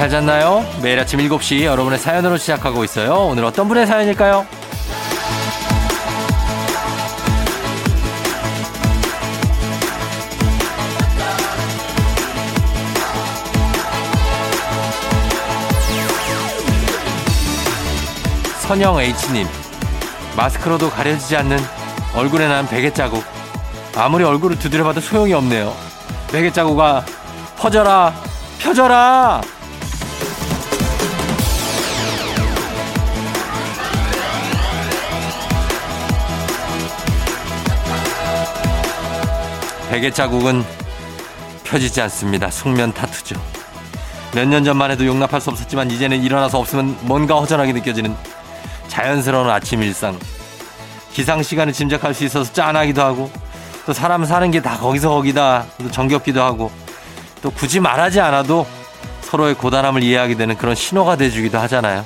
잘 잤나요? 매일 아침 7시 여러분의 사연으로 시작하고 있어요. 오늘 어떤 분의 사연일까요? 선영 H님 마스크로도 가려지지 않는 얼굴에 난 베개 자국 아무리 얼굴을 두드려봐도 소용이 없네요 베개 자국아 퍼져라 펴져라 베개 자국은 펴지지 않습니다 숙면 타투죠 몇 년 전만 해도 용납할 수 없었지만 이제는 일어나서 없으면 뭔가 허전하게 느껴지는 자연스러운 아침 일상. 기상 시간을 짐작할 수 있어서 짠하기도 하고 또 사람 사는 게 다 거기서 거기다 또 정겹기도 하고 또 굳이 말하지 않아도 서로의 고단함을 이해하게 되는 그런 신호가 돼주기도 하잖아요.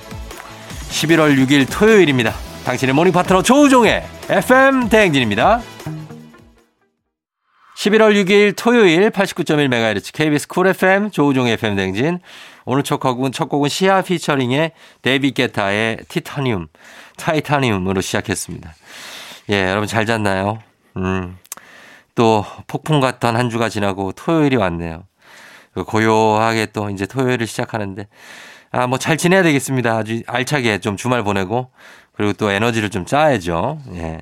11월 6일 토요일입니다. 당신의 모닝 파트너 조우종의 FM 대행진입니다. 11월 6일 토요일 89.1MHz KBS 쿨 FM 조우종의 FM 대행진 오늘 첫 곡은 첫 곡은 시아 피처링의 데이빗 게타의 티타늄, 타이타늄으로 시작했습니다. 예, 여러분 잘 잤나요? 음. 또 폭풍 같던 한 주가 지나고 토요일이 왔네요. 고요하게 또 이제 토요일을 시작하는데 아, 뭐 잘 지내야 되겠습니다. 아주 알차게 좀 주말 보내고 그리고 또 에너지를 좀 짜야죠. 예.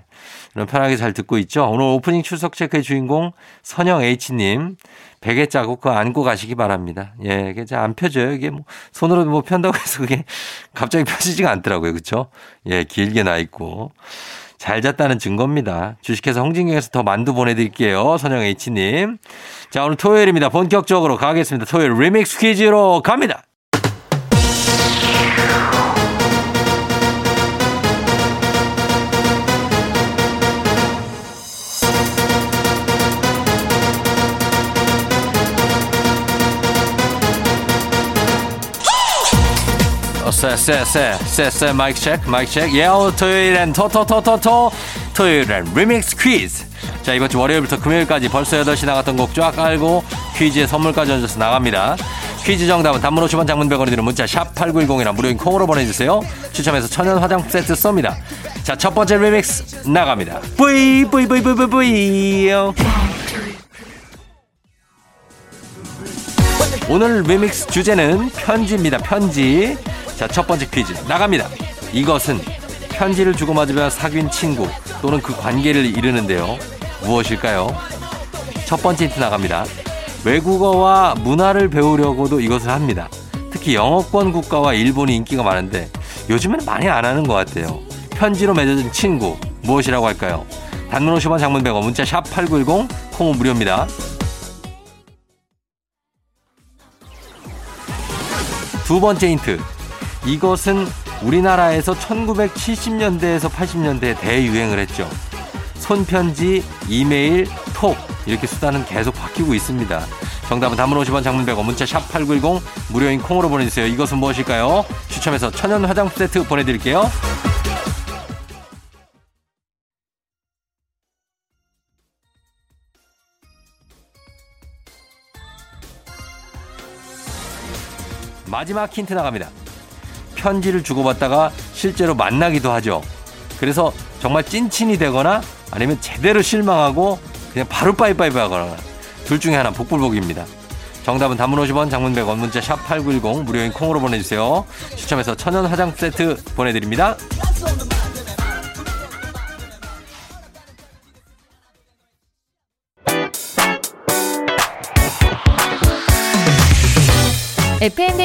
편하게 잘 듣고 있죠. 오늘 오프닝 출석 체크의 주인공 선영 H님 베개 짜고 그거 안고 가시기 바랍니다. 예, 이게 안 펴져요. 이게 뭐 손으로 뭐 편다고 해서 그게 갑자기 펴지지가 않더라고요. 그렇죠? 예, 길게 나 있고. 잘 잤다는 증거입니다. 주식회사 홍진경에서 더 만두 보내드릴게요. 선영 H님. 자, 오늘 토요일입니다. 본격적으로 가겠습니다. 토요일 리믹스 퀴즈로 갑니다. 쎄쎄쎄쎄쎄 마이크 체크 마이크 체크 예 토요일엔 토토토토토. 토요일엔 리믹스 퀴즈. 자 이번 주 월요일부터 금요일까지 벌써 8시 나갔던 곡 쫙 깔고 퀴즈에 선물까지 얹어서 나갑니다. 퀴즈 정답은 단문 50원 장문 100원이 드는 문자 샵 8910이나 무료인 콩으로 보내주세요. 추첨해서 천연 화장품 세트 쏩니다. 자 첫 번째 리믹스 나갑니다. 뿌이 뿌이 뿌이 뿌이 뿌이 오늘 리믹스 주제는 편지입니다 편지 자, 첫 번째 퀴즈 나갑니다. 이것은 편지를 주고받으며 사귄 친구 또는 그 관계를 이르는데요. 무엇일까요? 첫 번째 힌트 나갑니다. 외국어와 문화를 배우려고도 이것을 합니다. 특히 영어권 국가와 일본이 인기가 많은데 요즘에는 많이 안 하는 것 같아요. 편지로 맺어진 친구 무엇이라고 할까요? 단문 50원 장문 100원 문자 샵 8910 콩은 무료입니다. 두 번째 힌트 이것은 우리나라에서 1970년대에서 80년대에 대유행을 했죠. 손편지, 이메일, 톡 이렇게 수단은 계속 바뀌고 있습니다. 정답은 단문 50원 장문 100원 문자 샵 8910 무료인 콩으로 보내주세요. 이것은 무엇일까요? 추첨해서 천연 화장품 세트 보내드릴게요. 마지막 힌트 나갑니다. 편지를 주고받다가 실제로 만나기도 하죠. 그래서 정말 찐친이 되거나 아니면 제대로 실망하고 그냥 바로 빠이빠이 하거나 둘 중에 하나 복불복입니다. 정답은 단문 50원 장문 100원 문자 샵 8910 무료인 콩으로 보내주세요. 추첨해서 천연 화장 세트 보내드립니다. FM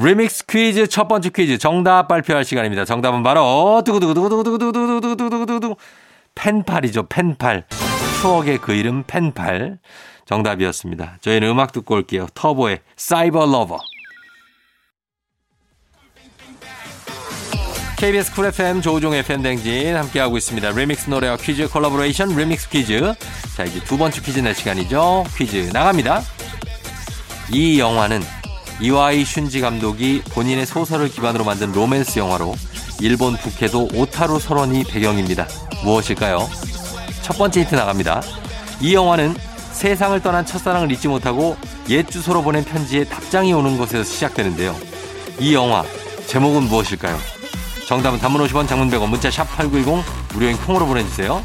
리믹스 퀴즈 첫 번째 퀴즈 정답 발표할 시간입니다. 정답은 바로 두구두구두구두구두구두구두구두구두구 펜팔이죠. 펜팔. 추억의 그 이름 펜팔. 정답이었습니다. 저희는 음악 듣고 올게요. 터보의 Cyber Lover. KBS 쿨 FM 조우종 FM 대행진 함께하고 있습니다. 리믹스 노래와 퀴즈 콜라보레이션 리믹스 퀴즈. 자, 이제 두 번째 퀴즈 낼 시간이죠. 퀴즈 나갑니다. 이 영화는 이와이 슌지 감독이 본인의 소설을 기반으로 만든 로맨스 영화로 일본 북해도 오타루 설원이 배경입니다. 무엇일까요? 첫 번째 힌트 나갑니다. 이 영화는 세상을 떠난 첫사랑을 잊지 못하고 옛 주소로 보낸 편지에 답장이 오는 것에서 시작되는데요. 이 영화 제목은 무엇일까요? 정답은 단문 50원 장문 100원 문자 샵 8910 무료인 콩으로 보내주세요.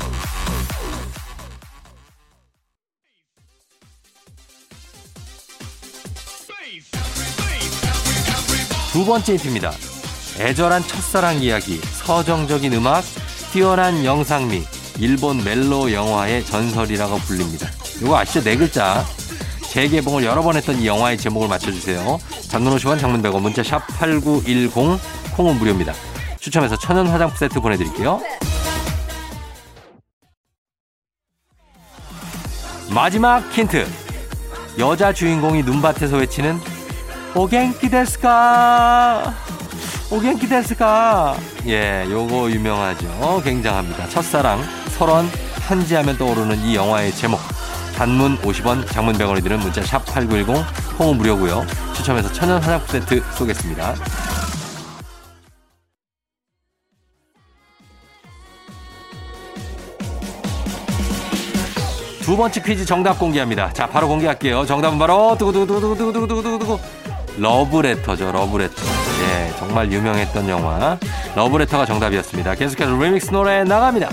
두 번째 힌트입니다. 애절한 첫사랑 이야기, 서정적인 음악, 뛰어난 영상미, 일본 멜로 영화의 전설이라고 불립니다. 이거 아시죠? 네 글자. 재개봉을 여러 번 했던 이 영화의 제목을 맞춰주세요. 장문 50원, 장문 100원, 문자 샵 8910, 콩은 무료입니다. 추첨해서 천연 화장품 세트 보내드릴게요. 마지막 힌트. 여자 주인공이 눈밭에서 외치는 오겐키 데스까? 오겐키 데스까? 예 요거 유명하죠. 굉장합니다. 첫사랑 설원 편지하면 떠오르는 이 영화의 제목. 단문 50원 장문 100원이 드는 문자 샵 8910 콩은 무료고요. 추첨해서 천연 화장품 세트 쏘겠습니다. 두 번째 퀴즈 정답 공개합니다. 자, 바로 공개할게요. 정답은 바로 두구두구두구두구두구두구두구 러브레터죠. 러브레터. 예, 정말 유명했던 영화 러브레터가 정답이었습니다. 계속해서 리믹스 노래 나갑니다.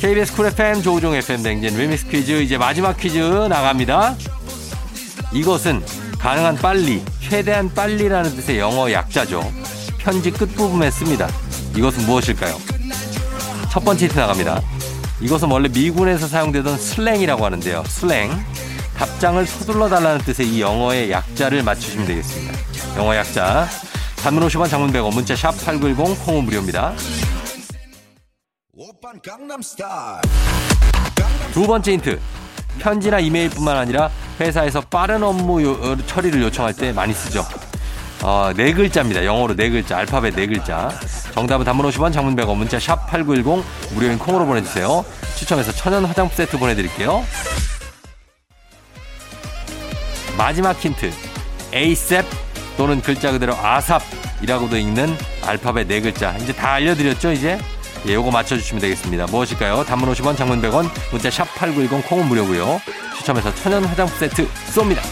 KBS 쿨 FM 조우종 FM 대행진 리믹스 퀴즈 이제 마지막 퀴즈 나갑니다. 이것은 가능한 빨리, 최대한 빨리라는 뜻의 영어 약자죠. 편지 끝부분에 씁니다. 이것은 무엇일까요? 첫 번째 힌트 나갑니다. 이것은 원래 미군에서 사용되던 slang이라고 하는데요. slang. 답장을 서둘러 달라는 뜻의 이 영어의 약자를 맞추시면 되겠습니다. 영어 약자. 단문 50원 장문 100원 문자 샵 8910 콩은 무료입니다. 두 번째 힌트. 편지나 이메일뿐만 아니라 회사에서 빠른 업무 요, 어, 처리를 요청할 때 많이 쓰죠. 어, 네 글자입니다. 영어로 네 글자, 알파벳 네 글자. 정답은 단문 50원, 장문 100원, 문자 샵 8910, 무료인 콩으로 보내주세요. 추첨해서 천연 화장품 세트 보내드릴게요. 마지막 힌트. ASAP 또는 글자 그대로 아삽이라고도 읽는 알파벳 네 글자. 이제 다 알려드렸죠, 이제? 예, 요거 맞춰주시면 되겠습니다. 무엇일까요? 단문 50원, 장문 100원, 문자 샵 8910, 콩은 무료고요. 추첨해서 천연 화장품 세트 쏩니다.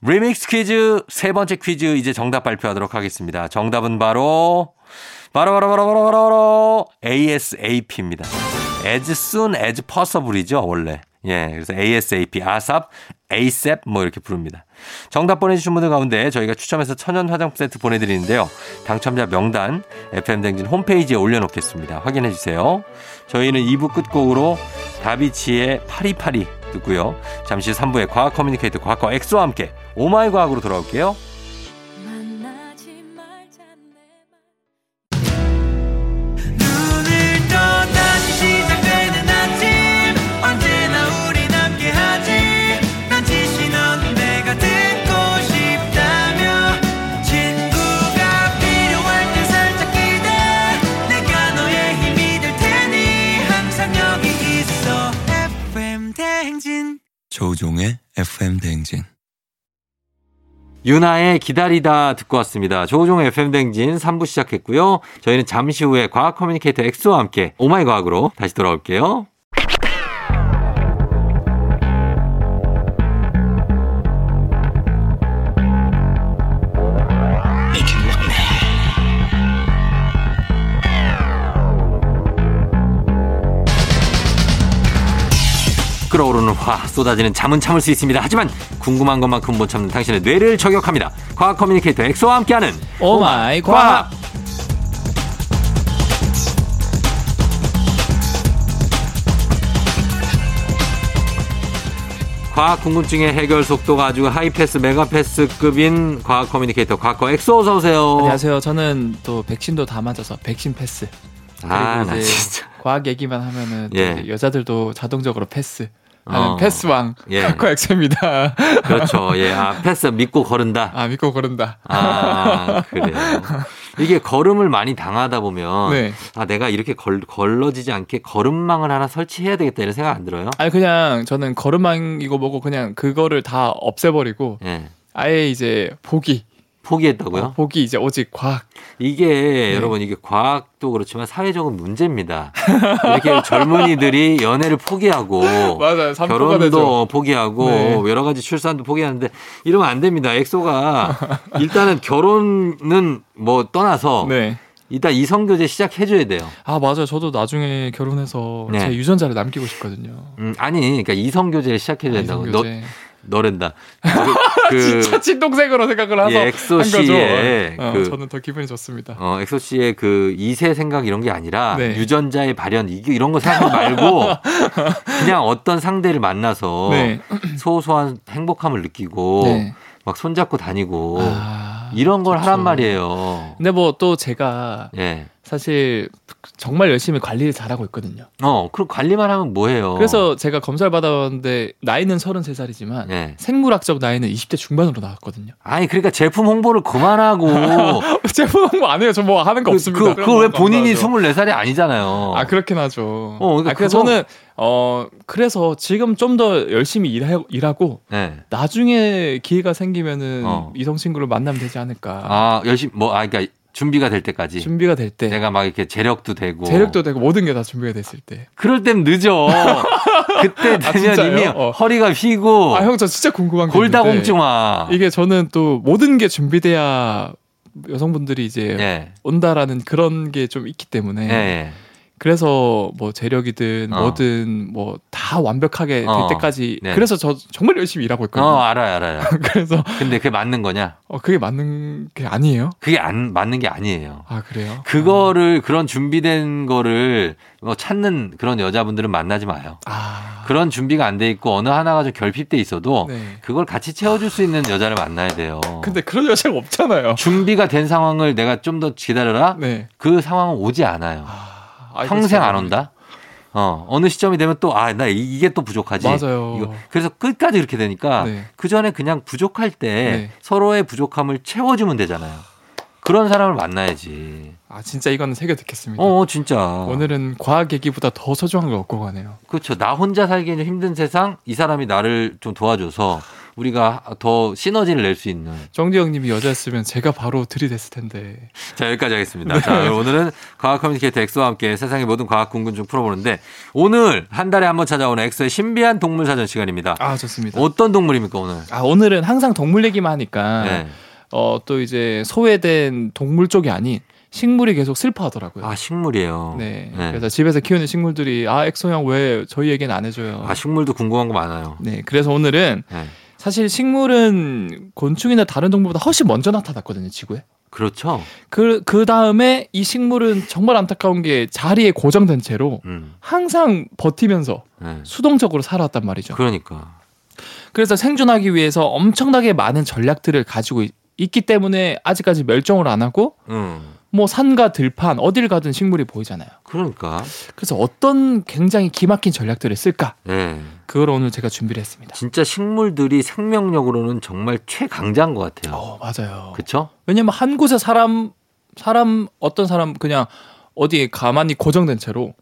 리믹스 퀴즈 세 번째 퀴즈 이제 정답 발표하도록 하겠습니다. 정답은 바로 바로 바로 바로 바로 바로, 바로 ASAP입니다. As soon as possible이죠 원래. 예, 그래서 ASAP, ASAP, ASAP 뭐 이렇게 부릅니다. 정답 보내주신 분들 가운데 저희가 추첨해서 천연 화장품 세트 보내드리는데요. 당첨자 명단 FM 대행진 홈페이지에 올려놓겠습니다. 확인해 주세요. 저희는 2부 끝곡으로 다비치의 팔이팔이 듣고요. 잠시 3부에 과학 커뮤니케이터 과커 엑소와 함께 oh my 과학으로 돌아올게요. 조우종의 FM 대행진. 윤하의 기다리다 듣고 왔습니다. 조우종 FM 대행진 3부 시작했고요. 저희는 잠시 후에 과학 커뮤니케이터 엑소와 함께 oh my 과학으로 다시 돌아올게요. 끓어오르는 화 쏟아지는 잠은 참을 수 있습니다. 하지만 궁금한 것만큼 못 참는 당신의 뇌를 저격합니다. 과학 커뮤니케이터 엑소와 함께하는 oh my 과학. 과학 궁금증의 해결 속도가 아주 하이패스 메가패스급인 과학 커뮤니케이터 과커 엑소 어서 오세요. 안녕하세요. 저는 또 백신도 다 맞아서 백신 패스. 아, 나 진짜. 과학 얘기만 하면은 또 예. 여자들도 자동적으로 패스. 하는 어. 패스왕 예. 과커 엑소입니다. 그렇죠. 예. 아, 패스 믿고 거른다. 아 믿고 거른다. 아, 그래요. 이게 거름을 많이 당하다 보면 네. 아, 내가 이렇게 걸, 걸러지지 않게 거름망을 하나 설치해야 되겠다 이런 생각 안 들어요? 아니 그냥 저는 거름망이고 뭐고 그냥 그거를 다 없애버리고 예. 아예 이제 보기 포기했다고요? 어, 보기 이제 오직 과학. 이게 네. 여러분 이게 과학도 그렇지만 사회적인 문제입니다. 이렇게 젊은이들이 연애를 포기하고 맞아요. 결혼도 되죠. 포기하고 네. 여러 가지 출산도 포기하는데 이러면 안 됩니다. 엑소가 일단은 결혼은 뭐 떠나서 네. 일단 이성교제 시작해줘야 돼요. 아 맞아요. 저도 나중에 결혼해서 네. 제 유전자를 남기고 싶거든요. 음, 아니, 그러니까 이성교제를 시작해줘야 된다고. 너, 이성교제. 너 랜다. 그, 진짜 친동생으로 생각을 해서 예, 엑소. 씨의 어, 그- 저는 더 기분이 좋습니다. 어, 엑소 씨의 그 이세 생각 이런 게 아니라 네. 유전자의 발현 이런 거 생각하지 말고 그냥 어떤 상대를 만나서 네. 소소한 행복함을 느끼고 네. 막 손잡고 다니고 아, 이런 걸 좋죠. 하란 말이에요. 근데 뭐 또 제가 예. 사실 정말 열심히 관리를 잘하고 있거든요. 어, 그럼 관리만 하면 뭐해요? 그래서 제가 검사를 받아봤는데 나이는 33살이지만 예. 생물학적 나이는 20대 중반으로 나왔거든요. 아니 그러니까 제품 홍보를 그만하고 제품 홍보 안 해요. 저 뭐 하는 거 없습니다. 그, 그런 그걸 왜거 본인이 감사하죠. 24살이 아니잖아요. 아 그렇긴 하죠. 어, 그러니까 아, 그래서 그거- 저는 어 그래서 지금 좀 더 열심히 일하, 일하고 예. 나중에 기회가 생기면은 어. 이성 친구를 만나면 되지 않을까. 아, 열심히 뭐아 그러니까 준비가 될 때까지 준비가 될 때. 내가 막 이렇게 재력도 되고 재력도 되고 모든 게 다 준비가 됐을 때. 그럴 땐 늦어. 그때 되면 진짜요? 이미 어. 허리가 휘고 아 형 저 진짜 궁금한 게 있는데 골다공증화. 이게 저는 또 모든 게 준비돼야 여성분들이 이제 예. 온다라는 그런 게 좀 있기 때문에 예. 예. 그래서 뭐 재력이든 어. 뭐든 뭐 다 완벽하게 될 어. 때까지 네. 그래서 저 정말 열심히 일하고 어, 있거든요. 알아요, 알아요. 그래서 근데 그게 맞는 거냐? 어 그게 맞는 게 아니에요? 그게 안 맞는 게 아니에요. 아 그래요? 그거를 그런 준비된 거를 뭐 찾는 그런 여자분들은 만나지 마요. 아 그런 준비가 안 돼 있고 어느 하나가 좀 결핍돼 있어도 네. 그걸 같이 채워줄 수 있는 여자를 만나야 돼요. 근데 그런 여자가 없잖아요. 준비가 된 상황을 내가 좀 더 기다려라. 네. 그 상황은 오지 않아요. 아, 아, 평생 안 온다. 어 어느 시점이 되면 또 아 나 이게 또 부족하지. 맞아요. 이거 그래서 끝까지 이렇게 되니까 네. 그 전에 그냥 부족할 때 네. 서로의 부족함을 채워주면 되잖아요. 그런 사람을 만나야지. 아 진짜 이거는 새겨 듣겠습니다. 어 진짜. 오늘은 과학 얘기보다 더 소중한 걸 얻고 가네요. 그렇죠. 나 혼자 살기에는 힘든 세상 이 사람이 나를 좀 도와줘서 우리가 더 시너지를 낼 수 있는. 쫑디 형님이 여자였으면 제가 바로 들이댔을 텐데. 자 여기까지 하겠습니다. 네. 자 오늘은 과학 커뮤니케이터 엑소와 함께 세상의 모든 과학 궁금증 풀어보는데 오늘 한 달에 한 번 찾아오는 엑소의 신비한 동물 사전 시간입니다. 아 좋습니다. 어떤 동물입니까 오늘? 아 오늘은 항상 동물 얘기만 하니까 네. 어또 이제 소외된 동물 쪽이 아닌 식물이 계속 슬퍼하더라고요. 아 식물이에요. 네. 네. 그래서 집에서 키우는 식물들이 아 엑소 형 왜 저희 얘기는 안 해줘요. 아 식물도 궁금한 거 많아요. 네. 그래서 오늘은 네. 사실 식물은 곤충이나 다른 동물보다 훨씬 먼저 나타났거든요 지구에. 그렇죠. 그, 그 다음에 이 식물은 정말 안타까운 게 자리에 고정된 채로 음. 항상 버티면서 네. 수동적으로 살아왔단 말이죠. 그러니까. 그래서 생존하기 위해서 엄청나게 많은 전략들을 가지고 있, 기 때문에 아직까지 멸종을 안 하고 음. 뭐 산과 들판 어딜 가든 식물이 보이잖아요. 그러니까. 그래서 어떤 굉장히 기막힌 전략들을 쓸까? 네. 그걸 오늘 제가 준비를 했습니다. 진짜 식물들이 생명력으로는 정말 최강자인 것 같아요. 어, 맞아요. 그렇죠? 왜냐면 한 곳에 사람 사람 어떤 사람 그냥 어디에 가만히 고정된 채로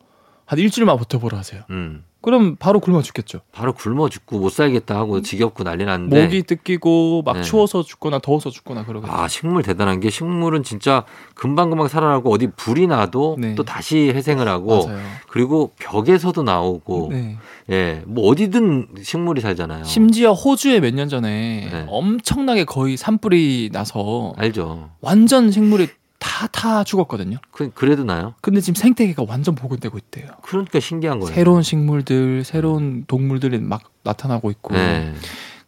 한 일주일만 버텨보라 하세요. 음. 그럼 바로 굶어 죽겠죠. 바로 굶어 죽고 못 살겠다 하고 지겹고 난리 났는데 목이 뜯기고 막 네. 추워서 죽거나 더워서 죽거나 그러겠죠. 아, 식물 대단한 게 식물은 진짜 금방 금방 살아나고 어디 불이 나도 네. 또 다시 회생을 하고 맞아요. 그리고 벽에서도 나오고 네. 예, 뭐 어디든 식물이 살잖아요. 심지어 호주에 몇 년 전에 네. 엄청나게 거의 산불이 나서 알죠. 완전 생물이 다타 죽었거든요. 그, 그래도 나요? 근데 지금 생태계가 완전 복원되고 있대요. 그러니까 신기한 거예요. 새로운 식물들, 새로운 동물들이 막 나타나고 있고. 네.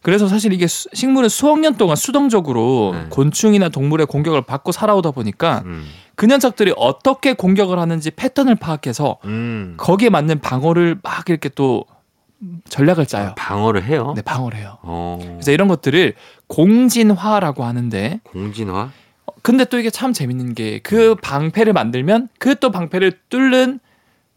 그래서 사실 이게 수- 식물은 수억 년 동안 수동적으로 네. 곤충이나 동물의 공격을 받고 살아오다 보니까 음. 그 녀석들이 어떻게 공격을 하는지 패턴을 파악해서 음. 거기에 맞는 방어를 막 이렇게 또 전략을 짜요. 방어를 해요? 네, 방어를 해요. 어. 그래서 이런 것들을 공진화라고 하는데 공진화? 어, 근데 또 이게 참 재밌는 게 그 방패를 만들면 그 또 방패를 뚫는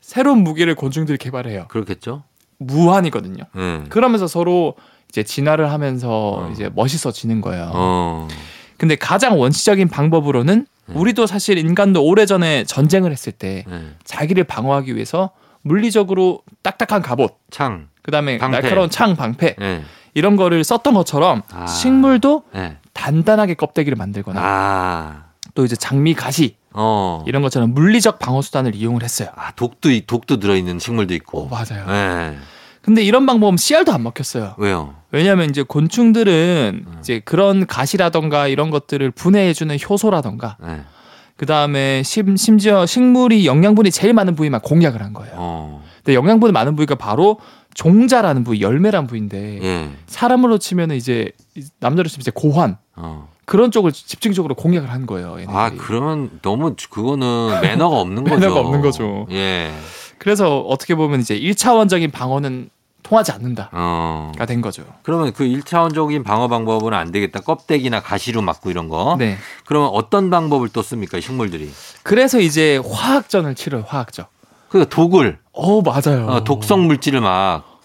새로운 무기를 곤충들이 개발해요. 그렇겠죠? 무한이거든요. 네. 그러면서 서로 이제 진화를 하면서 어. 이제 멋있어지는 거예요. 어. 근데 가장 원시적인 방법으로는 네. 우리도 사실 인간도 오래전에 전쟁을 했을 때 네. 자기를 방어하기 위해서 물리적으로 딱딱한 갑옷, 창. 그다음에 방패. 날카로운 창, 방패 네. 이런 거를 썼던 것처럼 아. 식물도 네. 단단하게 껍데기를 만들거나 아. 또 이제 장미, 가시 어. 이런 것처럼 물리적 방어 수단을 이용을 했어요. 아, 독도 이- 독도 들어 있는 식물도 있고. 오, 맞아요. 네. 근데 이런 방법은 씨알도 안 먹혔어요. 왜요? 왜냐하면 이제 곤충들은 음. 이제 그런 가시라던가 이런 것들을 분해해주는 효소라던가 네. 그 다음에 심지어 식물이 영양분이 제일 많은 부위만 공략을 한 거예요. 어. 근데 영양분이 많은 부위가 바로 종자라는 부위, 열매라는 부위인데 예. 사람으로 치면 이제 남자로 치면 이제 고환 어. 그런 쪽을 집중적으로 공략을 한 거예요. 얘네들이. 아, 그러면 너무 그거는 매너가 없는 거죠. 매너가 없는 거죠. 예. 그래서 어떻게 보면 이제 1차원적인 방어는 통하지 않는다가 어. 된 거죠. 그러면 그 1차원적인 방어 방법은 안 되겠다. 껍데기나 가시로 막고 이런 거. 네. 그러면 어떤 방법을 또 씁니까? 식물들이. 그래서 이제 화학전을 치러요. 화학전. 그 독을 어 맞아요. 어, 독성 물질을 막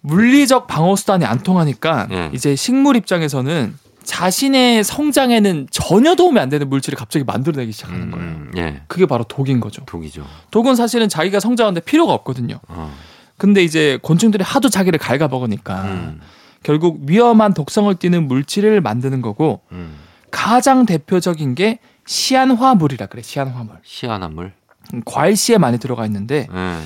물리적 방어 수단이 안 통하니까 예. 이제 식물 입장에서는 자신의 성장에는 전혀 도움이 안 되는 물질을 갑자기 만들어내기 시작하는 거예요. 음, 예. 그게 바로 독인 거죠. 독이죠. 독은 사실은 자기가 성장하는데 필요가 없거든요. 어. 근데 이제 곤충들이 하도 자기를 갉아먹으니까 음. 결국 위험한 독성을 띠는 물질을 만드는 거고 음. 가장 대표적인 게 시안화물이라 그래. 시안화물. 시원한 물. 음, 과일 씨에 많이 들어가 있는데 예.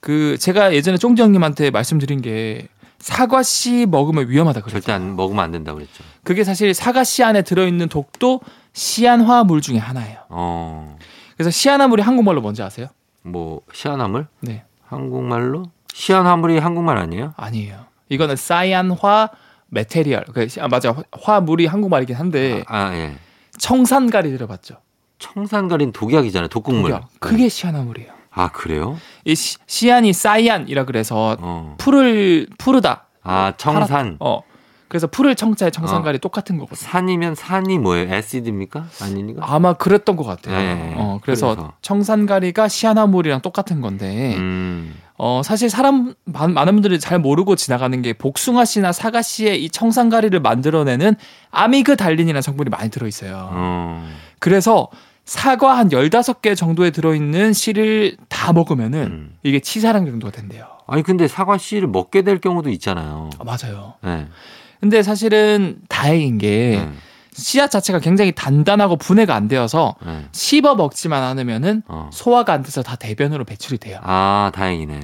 그 제가 예전에 쫑지 형님한테 말씀드린 게 사과 씨 먹으면 위험하다 그랬죠. 절대 안 먹으면 안 된다 그랬죠. 그게 사실 사과 씨 안에 들어있는 독도 시안화물 중에 하나예요. 어. 그래서 시안화물이 한국말로 뭔지 아세요? 뭐 시원한 물? 네, 한국말로? 시원한 물이 한국말 아니에요? 아니에요. 이거는 사이안화 메테리얼. 그 시- 아, 맞아. 화물이 한국말이긴 한데 아, 아, 예. 청산가리 들어봤죠? 청산가린 독약이잖아요. 독극물. 독약. 그게 시안화물이에요. 아, 그래요? 이 시, 시안이 사이안이라 그래서 어. 풀을 푸르다. 아, 청산. 어. 그래서 풀을 청자에 청산가리 똑같은 거거든요. 산이면 산이 뭐예요? 애시드입니까? 아니니까? 아마 그랬던 것 같아요. 예. 어, 그래서, 그래서. 청산가리가 시아나물이랑 똑같은 건데, 음. 어, 사실 사람, 많- 많은 분들이 잘 모르고 지나가는 게 복숭아 씨나 사과 씨의 이 청산가리를 만들어내는 아미그달린이라는 성분이 많이 들어있어요. 어. 그래서 사과 한 15개 정도에 들어있는 씨를 다 먹으면은 음. 이게 치사량 정도가 된대요. 아니 근데 사과 씨를 먹게 될 경우도 있잖아요. 아, 맞아요. 네. 근데 사실은 다행인 게 네. 씨앗 자체가 굉장히 단단하고 분해가 안 되어서 네. 씹어 먹지만 않으면은 어. 소화가 안 돼서 다 대변으로 배출이 돼요. 아 다행이네.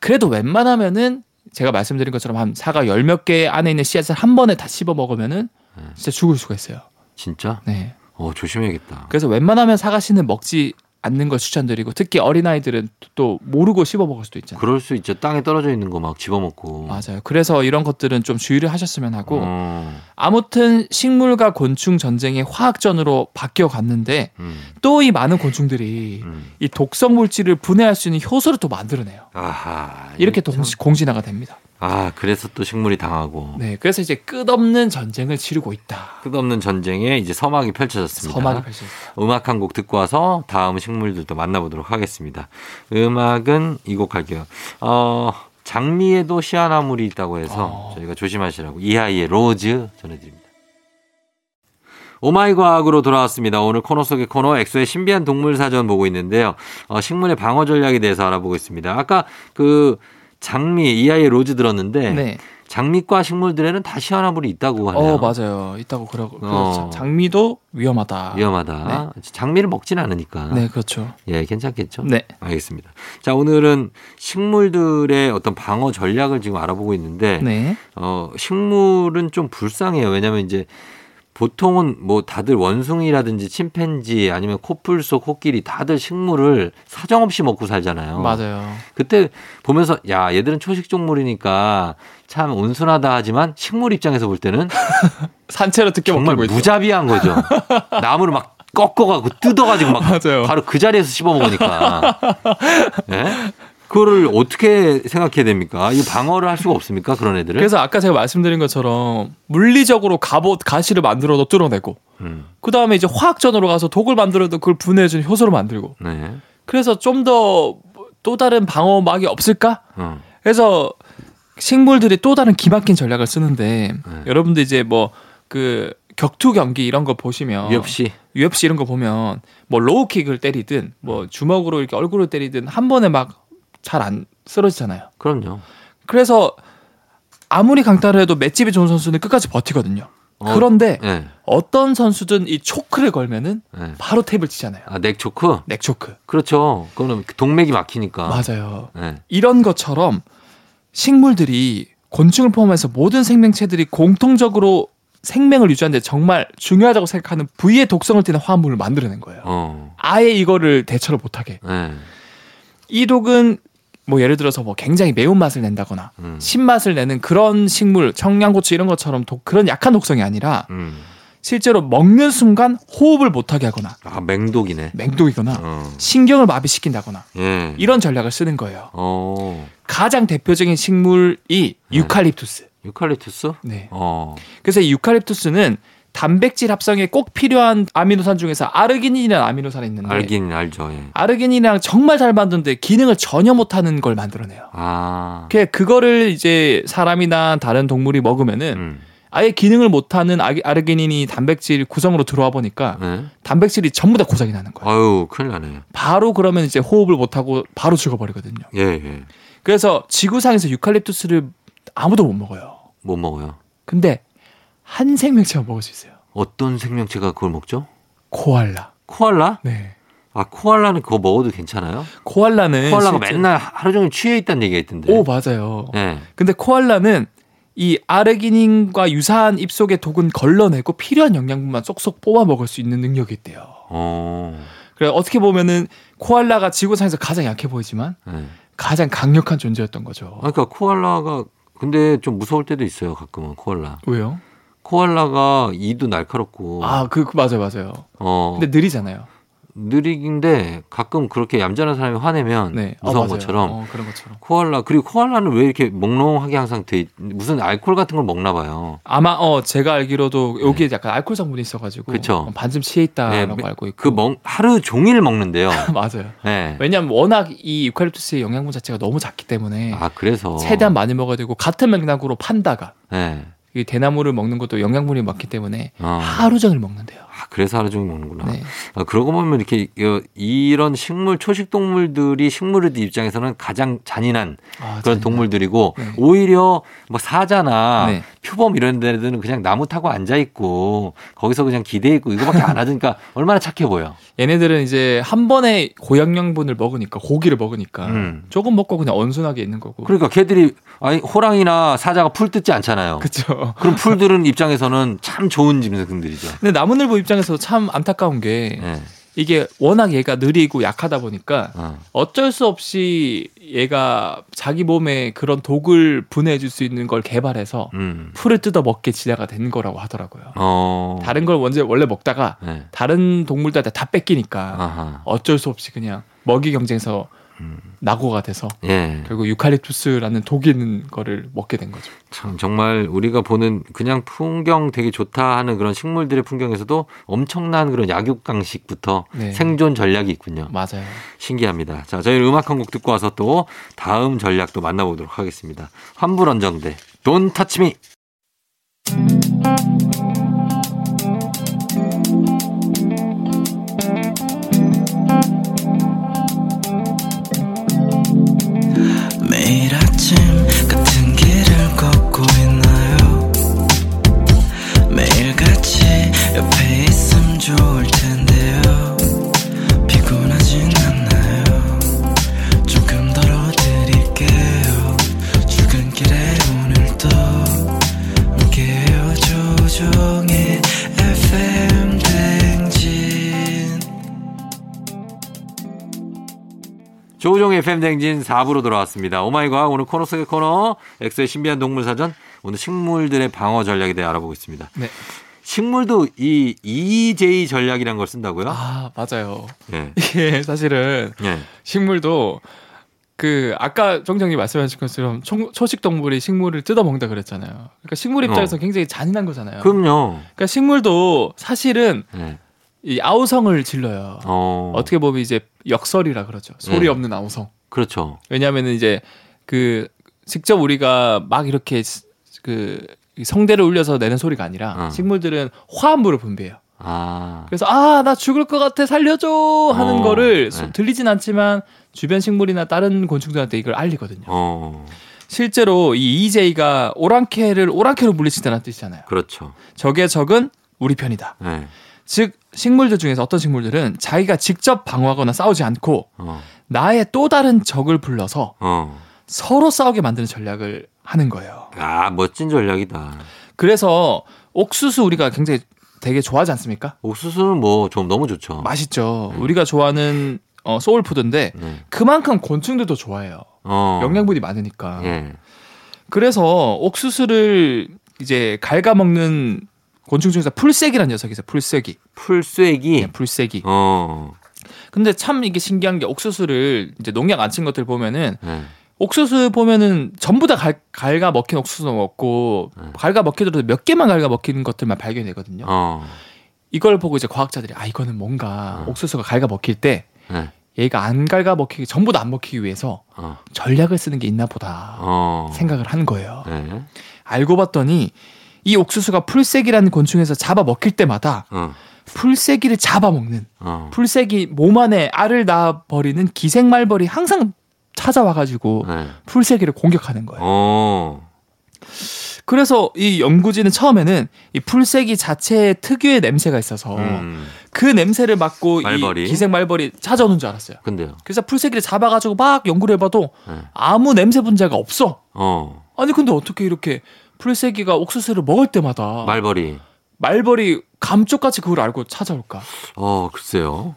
그래도 웬만하면은 제가 말씀드린 것처럼 한 사과 열 몇 개 안에 있는 씨앗을 한 번에 다 씹어 먹으면은 네. 진짜 죽을 수가 있어요. 진짜? 네. 어 조심해야겠다. 그래서 웬만하면 사과 씨는 먹지 않는 걸 추천드리고 특히 어린 아이들은 또 모르고 씹어 먹을 수도 있잖아요. 그럴 수 있죠. 땅에 떨어져 있는 거 막 집어먹고. 맞아요. 그래서 이런 것들은 좀 주의를 하셨으면 하고 어. 아무튼 식물과 곤충 전쟁이 화학전으로 바뀌어 갔는데 음. 또이 많은 곤충들이 음. 이 독성 물질을 분해할 수 있는 효소를 또 만들어내요. 아하. 이렇게 참- 동시, 공진화가 됩니다. 아 그래서 또 식물이 당하고 네, 그래서 이제 끝없는 전쟁을 치르고 있다. 끝없는 전쟁에 이제 서막이 펼쳐졌습니다. 서막이 펼쳐졌다. 음악 한 곡 듣고 와서 다음 식물들도 만나보도록 하겠습니다. 음악은 이 곡 할게요. 어, 장미에도 시안화물이 있다고 해서 어. 저희가 조심하시라고 이하이의 Rose 전해드립니다. 오마이 과학으로 돌아왔습니다. 오늘 코너 속의 코너 엑소의 신비한 동물 사전 보고 있는데요. 어, 식물의 방어 전략에 대해서 알아보고 있습니다. 아까 그 장미 이하이의 Rose 들었는데 네. 장미과 식물들에는 다 시안화물이 있다고 하네요. 어 맞아요. 있다고 그러고 어. 장미도 위험하다. 위험하다. 장미를 먹진 않으니까. 네 그렇죠. 예, 괜찮겠죠? 네. 알겠습니다. 자, 오늘은 식물들의 어떤 방어 전략을 지금 알아보고 있는데 네. 어, 식물은 좀 불쌍해요. 왜냐면 이제 보통은 뭐 다들 원숭이라든지 침팬지 아니면 코뿔소 코끼리 다들 식물을 사정없이 먹고 살잖아요. 맞아요. 그때 보면서 야, 얘들은 초식 동물이니까 참 온순하다 하지만 식물 입장에서 볼 때는 산채로 듣게 정말. 무자비한 거죠. 나무를 막 꺾어가고 뜯어가지고 막 맞아요. 바로 그 자리에서 씹어 먹으니까. 예? 그거를 어떻게 생각해야 됩니까? 이 방어를 할 수가 없습니까? 그런 애들을? 그래서 아까 제가 말씀드린 것처럼 물리적으로 갑옷 가시를 만들어도 뚫어내고 음, 그 다음에 이제 화학전으로 가서 독을 만들어도 그걸 분해해 주는 효소를 만들고 네. 그래서 좀 더 또 다른 방어막이 없을까? 어, 그래서 식물들이 또 다른 기막힌 전략을 쓰는데 네. 여러분들 이제 뭐그 격투 경기 이런 거 보시면 UFC. UFC 이런 거 보면 뭐 로우킥을 때리든 뭐 주먹으로 이렇게 얼굴을 때리든 한 번에 막 잘 안 쓰러지잖아요. 그럼요. 그래서 아무리 강타를 해도 맷집이 좋은 선수는 끝까지 버티거든요. 어, 그런데 네. 어떤 선수든 이 초크를 걸면은 네. 바로 테이블 치잖아요. 아, 넥 초크? 넥 초크. 그렇죠. 그거는 동맥이 막히니까. 맞아요. 네. 이런 것처럼 식물들이 곤충을 포함해서 모든 생명체들이 공통적으로 생명을 유지하는데 정말 중요하다고 생각하는 부위의 독성을 띠는 화합물을 만들어낸 거예요. 어. 아예 이거를 대처를 못하게. 네. 이 독은 뭐 예를 들어서 뭐 굉장히 매운 맛을 낸다거나 음. 신맛을 내는 그런 식물, 청양고추 이런 것처럼 독, 그런 약한 독성이 아니라 음. 실제로 먹는 순간 호흡을 못하게 하거나 아, 맹독이네. 맹독이거나 어. 신경을 마비시킨다거나 예. 이런 전략을 쓰는 거예요. 어. 가장 대표적인 식물이 유칼립투스. 유칼립투스? 네. 어. 그래서 이 유칼립투스는 단백질 합성에 꼭 필요한 아미노산 중에서 아르기닌이라는 아미노산이 있는데 알긴 알죠. 예. 아르기닌이랑 정말 잘 만드는데 기능을 전혀 못하는 걸 만들어내요. 아. 그 그거를 이제 사람이나 다른 동물이 먹으면은 음. 아예 기능을 못하는 아- 아르기닌이 단백질 구성으로 들어와 보니까 네. 단백질이 전부 다 고장이 나는 거예요. 아유, 큰일 나네. 바로 그러면 이제 호흡을 못하고 바로 죽어버리거든요. 예, 예. 그래서 지구상에서 유칼립투스를 아무도 못 먹어요. 못 먹어요. 근데 한 생명체만 먹을 수 있어요. 어떤 생명체가 그걸 먹죠? 코알라. 코알라? 네. 아, 코알라는 그거 먹어도 괜찮아요? 코알라는 코알라가 실제- 맨날 하루 종일 취해 있다는 얘기가 있던데. 오 맞아요. 네. 근데 코알라는 이 아르기닌과 유사한 입속의 독은 걸러내고 필요한 영양분만 쏙쏙 뽑아 먹을 수 있는 능력이 있대요. 어. 그래 어떻게 보면은 코알라가 지구상에서 가장 약해 보이지만 네. 가장 강력한 존재였던 거죠. 아, 그러니까 코알라가 근데 좀 무서울 때도 있어요. 가끔은 코알라. 왜요? 코알라가 이도 날카롭고 아, 그, 그 맞아요, 맞아요. 어 근데 느리잖아요. 느리긴데 가끔 그렇게 얌전한 사람이 화내면 네, 어, 무서운 맞아요. 것처럼 어, 그런 것처럼. 코알라 그리고 코알라는 왜 이렇게 몽롱하게 항상 돼 있- 무슨 알코올 같은 걸 먹나 봐요. 아마 어 제가 알기로도 여기에 약간 알코올 성분이 있어가지고 네. 그쵸. 어, 반쯤 취해 있다라고 네, 알고 있고 그 먹, 하루 종일 먹는데요. 맞아요. 네. 왜냐하면 워낙 이 유칼립투스의 영양분 자체가 너무 작기 때문에 아 그래서 최대한 많이 먹어야 되고 같은 맥락으로 판다가 네. 이 대나무를 먹는 것도 영양분이 많기 때문에 어. 하루 종일 먹는데요. 아, 그래서 하루 종일 먹는구나. 네. 아, 그러고 보면 이렇게 어, 이런 식물 초식 동물들이 식물의 입장에서는 가장 잔인한 아, 그런 잔인하다. 동물들이고 네. 오히려 뭐 사자나 네. 표범 이런 데들은 그냥 나무 타고 앉아 있고 거기서 그냥 기대 있고 이거밖에 안 하니까 얼마나 착해 보여. 얘네들은 이제 한 번에 고영양분을 먹으니까 고기를 먹으니까 음. 조금 먹고 그냥 온순하게 있는 거고. 그러니까 걔들이 아니 호랑이나 사자가 풀 뜯지 않잖아요. 그렇죠. 그럼 풀들은 입장에서는 참 좋은 짐승들이죠. 근데 나무늘보 입장 에서 참 안타까운 게 예. 이게 워낙 얘가 느리고 약하다 보니까 어. 어쩔 수 없이 얘가 자기 몸에 그런 독을 분해해 줄 수 있는 걸 개발해서 음. 풀을 뜯어 먹게 지대가 된 거라고 하더라고요. 어. 다른 걸 원래 원래 먹다가 네. 다른 동물들한테 다 뺏기니까 아하. 어쩔 수 없이 그냥 먹이 경쟁에서 음. 낙오가 돼서 예. 결국 유칼립투스라는 독이 있는 거를 먹게 된 거죠. 참 정말 우리가 보는 그냥 풍경 되게 좋다 하는 그런 식물들의 풍경에서도 엄청난 그런 약육강식부터 네. 생존 전략이 있군요. 맞아요. 신기합니다. 자, 저희 음악 한 곡 듣고 와서 또 다음 전략도 만나보도록 하겠습니다. 환불언정대 Don't Touch Me. 조우종의 FM대행진 4부로 돌아왔습니다. 오마이 과학 오늘 코너 속의 코너 엑소의 신비한 동물 사전 오늘 식물들의 방어 전략에 대해 알아보고 있습니다. 네. 식물도 이이제이 전략이라는 걸 쓴다고요? 아 맞아요. 예. 이게 사실은 예. 식물도 그 아까 정장님 말씀하신 것처럼 초, 초식 동물이 식물을 뜯어 먹는다 그랬잖아요. 그러니까 식물 입장에서 어. 굉장히 잔인한 거잖아요. 그럼요. 그러니까 식물도 사실은 예. 이 아우성을 질러요. 어. 어떻게 보면 이제 역설이라 그러죠. 소리 네. 없는 아우성. 그렇죠. 왜냐하면은 이제 그 직접 우리가 막 이렇게 스- 그이 성대를 울려서 내는 소리가 아니라 어. 식물들은 화음으로 분비해요. 아. 그래서 아 나 죽을 것 같아 살려줘 하는 어, 거를 네. 소- 들리진 않지만 주변 식물이나 다른 곤충들한테 이걸 알리거든요. 어. 실제로 이 EJ가 오랑캐를 오랑캐로 물리친다는 뜻이잖아요. 그렇죠. 적의 적은 우리 편이다. 예. 즉 식물들 중에서 어떤 식물들은 자기가 직접 방어하거나 싸우지 않고 어. 나의 또 다른 적을 불러서 어. 서로 싸우게 만드는 전략을 하는 거예요. 아, 멋진 전략이다. 그래서 옥수수 우리가 굉장히 되게 좋아하지 않습니까? 옥수수는 뭐 좀 너무 좋죠. 맛있죠. 우리가 좋아하는 어, 소울푸드인데 네. 그만큼 곤충들도 좋아해요. 어. 영양분이 많으니까. 예. 그래서 옥수수를 이제 갉아먹는 곤충 중에서 풀새기라는 녀석이 있어요. 풀새기. 풀쐐기. 네, 풀새기. 어. 근데 참 이게 신기한 게 옥수수를 이제 농약 안 친 것들 보면은 예. 옥수수 보면은 전부 다 갈, 갉아 먹힌 옥수수 없고 네. 갉아 먹히더라도 몇 개만 갉아 먹히는 것들만 발견되거든요. 어. 이걸 보고 이제 과학자들이 아 이거는 뭔가 어. 옥수수가 갉아 먹힐 때 예. 얘가 안 갉아 먹히기 전부 다 안 먹히기 위해서 어. 전략을 쓰는 게 있나 보다 어. 생각을 한 거예요. 예. 알고 봤더니 이 옥수수가 풀새기라는 곤충에서 잡아 먹힐 때마다 어. 풀새기를 잡아먹는 어. 풀새기 몸 안에 알을 낳아 버리는 기생말벌이 항상 찾아와가지고 예. 풀새기를 공격하는 거예요. 어. 그래서 이 연구진은 처음에는 이 풀새기 자체에 특유의 냄새가 있어서 음. 그 냄새를 맡고 말벌이? 이 기생말벌이 찾아오는 줄 알았어요. 근데요. 그래서 풀새기를 잡아가지고 막 연구를 해봐도 예. 아무 냄새 분자가 없어. 어. 아니 근데 어떻게 이렇게 풀새기가 옥수수를 먹을 때마다 말벌이. 말벌이 감쪽같이 그걸 알고 찾아올까? 어, 글쎄요.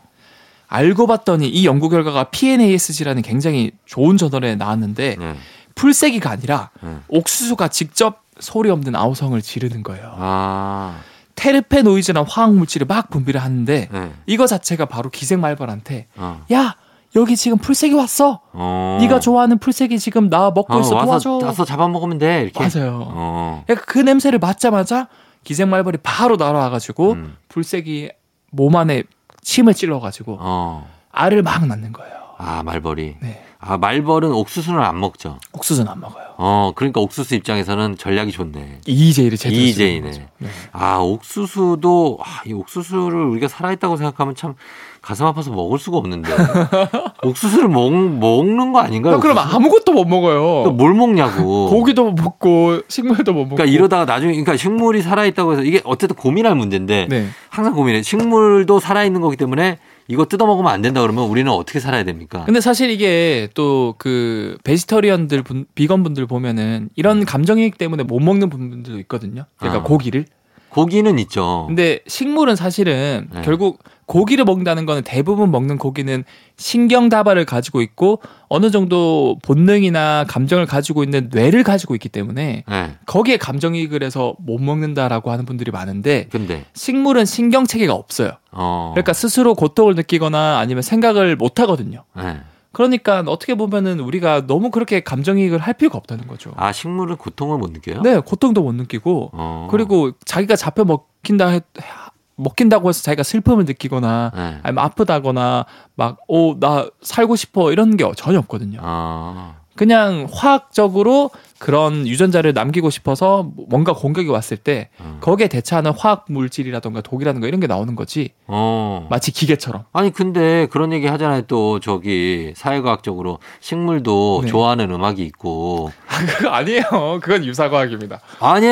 알고 봤더니 이 연구 결과가 PNASG라는 굉장히 좋은 저널에 나왔는데 네. 풀새기가 아니라 네. 옥수수가 직접 소리 없는 아우성을 지르는 거예요. 아. 테르페노이즈나 화학 물질을 막 분비를 하는데 네. 이거 자체가 바로 기생 말벌한테 어. 야 여기 지금 풀새기 왔어. 어. 네가 좋아하는 풀새기 지금 나 먹고 어, 있어 와서 도와줘. 와서 잡아먹으면 돼. 이렇게. 맞아요. 어. 그러니까 그 냄새를 맡자마자 기생말벌이 바로 날아와가지고 음. 풀새기 몸 안에 침을 찔러가지고 어. 알을 막 낳는 거예요. 아, 말벌이. 네. 아, 말벌은 옥수수는 안 먹죠. 옥수수는 안 먹어요. 어, 그러니까 옥수수 입장에서는 전략이 좋네. EJ를 제대로 쓰는 네. 네. 아, 옥수수도, 아, 이 옥수수를 우리가 살아있다고 생각하면 참 가슴 아파서 먹을 수가 없는데. 옥수수를 먹, 먹는 거 아닌가요? 형, 그럼? 아무것도 못 그러니까 먹어요. 뭘 먹냐고. 고기도 못 먹고 식물도 못 먹고. 그러니까 이러다가 나중에, 그러니까 식물이 살아있다고 해서 이게 어쨌든 고민할 문제인데 네. 항상 고민해. 식물도 살아있는 거기 때문에 이거 뜯어먹으면 안 된다 그러면 우리는 어떻게 살아야 됩니까? 근데 사실 이게 또 그 베지터리언들 분, 비건 분들 보면은 이런 감정이익 때문에 못 먹는 분들도 있거든요. 그러니까 아. 고기를. 고기는 있죠. 근데 식물은 사실은 네. 결국 고기를 먹는다는 거는 대부분 먹는 고기는 신경 다발을 가지고 있고 어느 정도 본능이나 감정을 가지고 있는 뇌를 가지고 있기 때문에 네. 거기에 감정이익을 해서 못 먹는다라고 하는 분들이 많은데 근데, 식물은 신경 체계가 없어요. 어. 그러니까 스스로 고통을 느끼거나 아니면 생각을 못 하거든요. 네. 그러니까 어떻게 보면은 우리가 너무 그렇게 감정이익을 할 필요가 없다는 거죠. 아, 식물은 고통을 못 느껴요? 네, 고통도 못 느끼고 어. 그리고 자기가 잡혀 먹힌다 해, 먹힌다고 해서 자기가 슬픔을 느끼거나 네. 아니면 아프다거나 막 오 나 살고 싶어 이런 게 전혀 없거든요. 아. 그냥 화학적으로 그런 유전자를 남기고 싶어서 뭔가 공격이 왔을 때 음. 거기에 대처하는 화학 물질이라던가 독이라든가 이런 게 나오는 거지 어. 마치 기계처럼. 아니 근데 그런 얘기 하잖아요. 또 저기 사회과학적으로 식물도 네. 좋아하는 음악이 있고 아, 그거 아니에요. 그건 유사과학입니다. 아니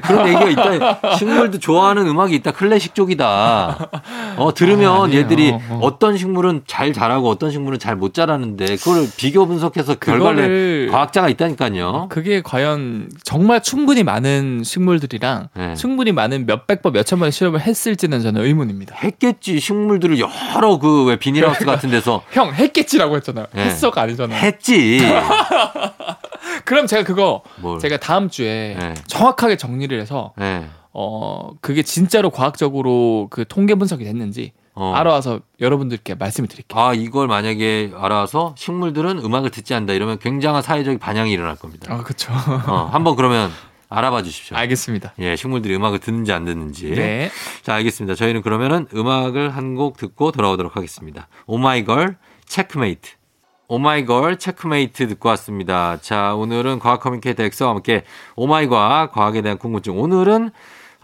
그런 얘기가 있다. 식물도 좋아하는 음악이 있다. 클래식 쪽이다. 어 들으면 아, 아니에요. 얘들이 어. 어떤 식물은 잘 자라고 어떤 식물은 잘 못 자라는데 그걸 비교 분석해서 결과를 과학자가 있다니까요. 그게 과연 정말 충분히 많은 식물들이랑 네. 충분히 많은 몇백 번, 몇천 번의 실험을 했을지는 저는 의문입니다. 했겠지 식물들을 여러 그 왜 비닐하우스 같은 데서 형 했겠지라고 했잖아요. 네. 했어가 아니잖아요. 했지. 그럼 제가 그거 뭘. 제가 다음 주에 네. 정확하게 정리를 해서 네. 어 그게 진짜로 과학적으로 그 통계 분석이 됐는지 어. 알아와서 여러분들께 말씀을 드릴게요. 아 이걸 만약에 알아서 식물들은 음악을 듣지 않는다 이러면 굉장한 사회적 반향이 일어날 겁니다. 아, 그렇죠. 어, 한번 그러면 알아봐 주십시오. 알겠습니다. 예, 식물들이 음악을 듣는지 안 듣는지. 네. 자, 알겠습니다. 저희는 그러면은 음악을 한 곡 듣고 돌아오도록 하겠습니다. 오마이걸 체크메이트. 오마이걸 체크메이트 듣고 왔습니다. 자, 오늘은 과학 communicator 엑소와 함께 오마이과 과학에 대한 궁금증. 오늘은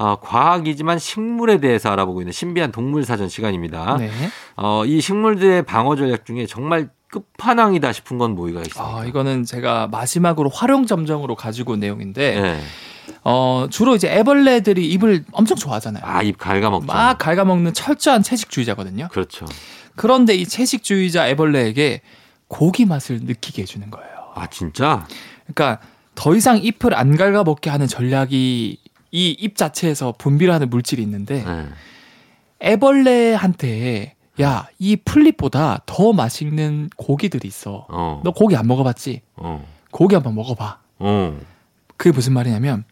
어, 과학이지만 식물에 대해서 알아보고 있는 신비한 동물 사전 시간입니다. 네. 어, 이 식물들의 방어 전략 중에 정말 끝판왕이다 싶은 건 뭐가 있습니까? 아, 이거는 제가 마지막으로 활용 점정으로 가지고 온 내용인데 네. 어, 주로 이제 애벌레들이 입을 엄청 좋아하잖아요. 아, 입 갉아먹죠. 막 갉아먹는 철저한 채식주의자거든요. 그렇죠. 그런데 이 채식주의자 애벌레에게 고기 맛을 느끼게 해주는 거예요. 아, 진짜? 그러니까 더 이상 잎을 안 갉아먹게 하는 전략이 이잎 자체에서 분비를 하는 물질이 있는데 네. 애벌레한테 야, 이 풀잎보다 더 맛있는 고기들이 있어. 어. 너 고기 안 먹어봤지? 어. 고기 한번 먹어봐. 어. 그게 무슨 말이냐면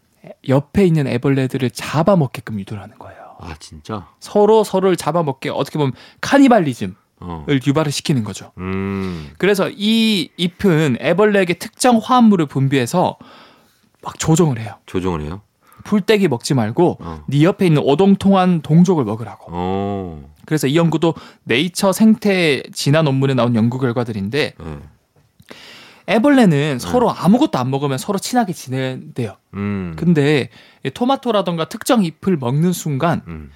옆에 있는 애벌레들을 잡아먹게끔 유도를 하는 거예요. 아, 진짜? 서로 서로를 잡아먹게 어떻게 보면 카니발리즘을 어. 유발을 시키는 거죠. 음. 그래서 이 잎은 애벌레에게 특정 화합물을 분비해서 막 조종을 해요. 조종을 해요? 풀떼기 먹지 말고 어. 네 옆에 있는 오동통한 동족을 먹으라고. 어. 그래서 이 연구도 네이처 생태 진화 논문에 나온 연구 결과들인데 네. 애벌레는 서로 아무것도 안 먹으면 서로 친하게 지낸대요. 음. 근데 이 토마토라던가 특정 잎을 먹는 순간 음.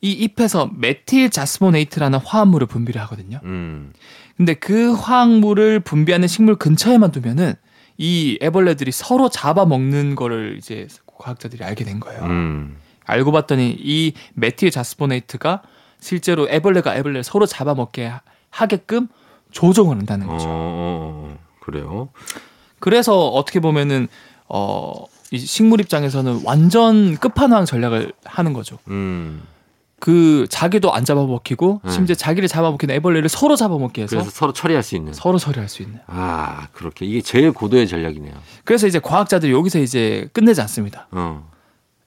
이 잎에서 메틸 자스모네이트라는 화합물을 분비를 하거든요. 음. 근데 그 화학물을 분비하는 식물 근처에만 두면은 이 애벌레들이 서로 잡아먹는 거를 이제 과학자들이 알게 된 거예요. 음. 알고 봤더니 이 메틸 자스포네이트가 실제로 애벌레가 애벌레를 서로 잡아먹게 하- 하게끔 조종을 한다는 어, 거죠. 어, 어. 그래요? 그래서 어떻게 보면은 어, 이 식물 입장에서는 완전 끝판왕 전략을 하는 거죠. 음. 그 자기도 안 잡아먹히고 네. 심지어 자기를 잡아먹히는 애벌레를 서로 잡아먹게 해서 그래서 서로 처리할 수 있는. 서로 처리할 수 있는. 아, 그렇게. 이게 제일 고도의 전략이네요. 그래서 이제 과학자들이 여기서 이제 끝내지 않습니다. 어.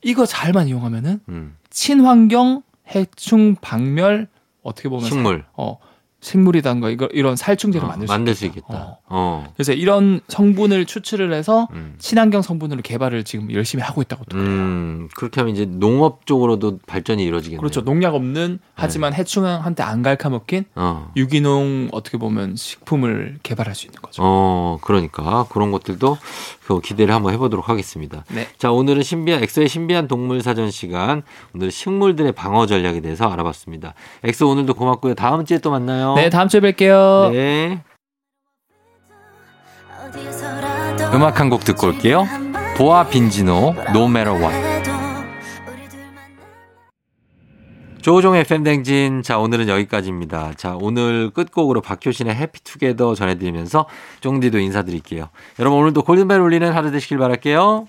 이거 잘만 이용하면은 음. 친환경 해충 박멸 어떻게 보면 식물. 사- 어 식물이단가 이거 이런 살충제를 어, 만들 수 만들 있겠다. 수 있겠다. 어. 어. 그래서 이런 성분을 추출을 해서 음. 친환경 성분으로 개발을 지금 열심히 하고 있다고 또. 음, 그렇게 하면 이제 농업 쪽으로도 발전이 이루어지겠네요. 그렇죠. 농약 없는 하지만 해충한테 안 갉아먹힌 어. 유기농 어떻게 보면 식품을 개발할 수 있는 거죠. 어, 그러니까 그런 것들도 그 기대를 한번 해보도록 하겠습니다. 네. 자, 오늘은 신비한 엑소의 신비한 동물 사전 시간. 오늘은 식물들의 방어 전략에 대해서 알아봤습니다. 엑소 오늘도 고맙고요. 다음 주에 또 만나요. 네, 다음 주에 뵐게요. 네. 음악 한 곡 듣고 올게요. 보아 빈지노 No Matter What. 조종의 팬댕진. 자, 오늘은 여기까지입니다. 자, 오늘 끝곡으로 박효신의 해피투게더 전해드리면서 쫑디도 인사드릴게요. 여러분, 오늘도 골든벨 울리는 하루 되시길 바랄게요.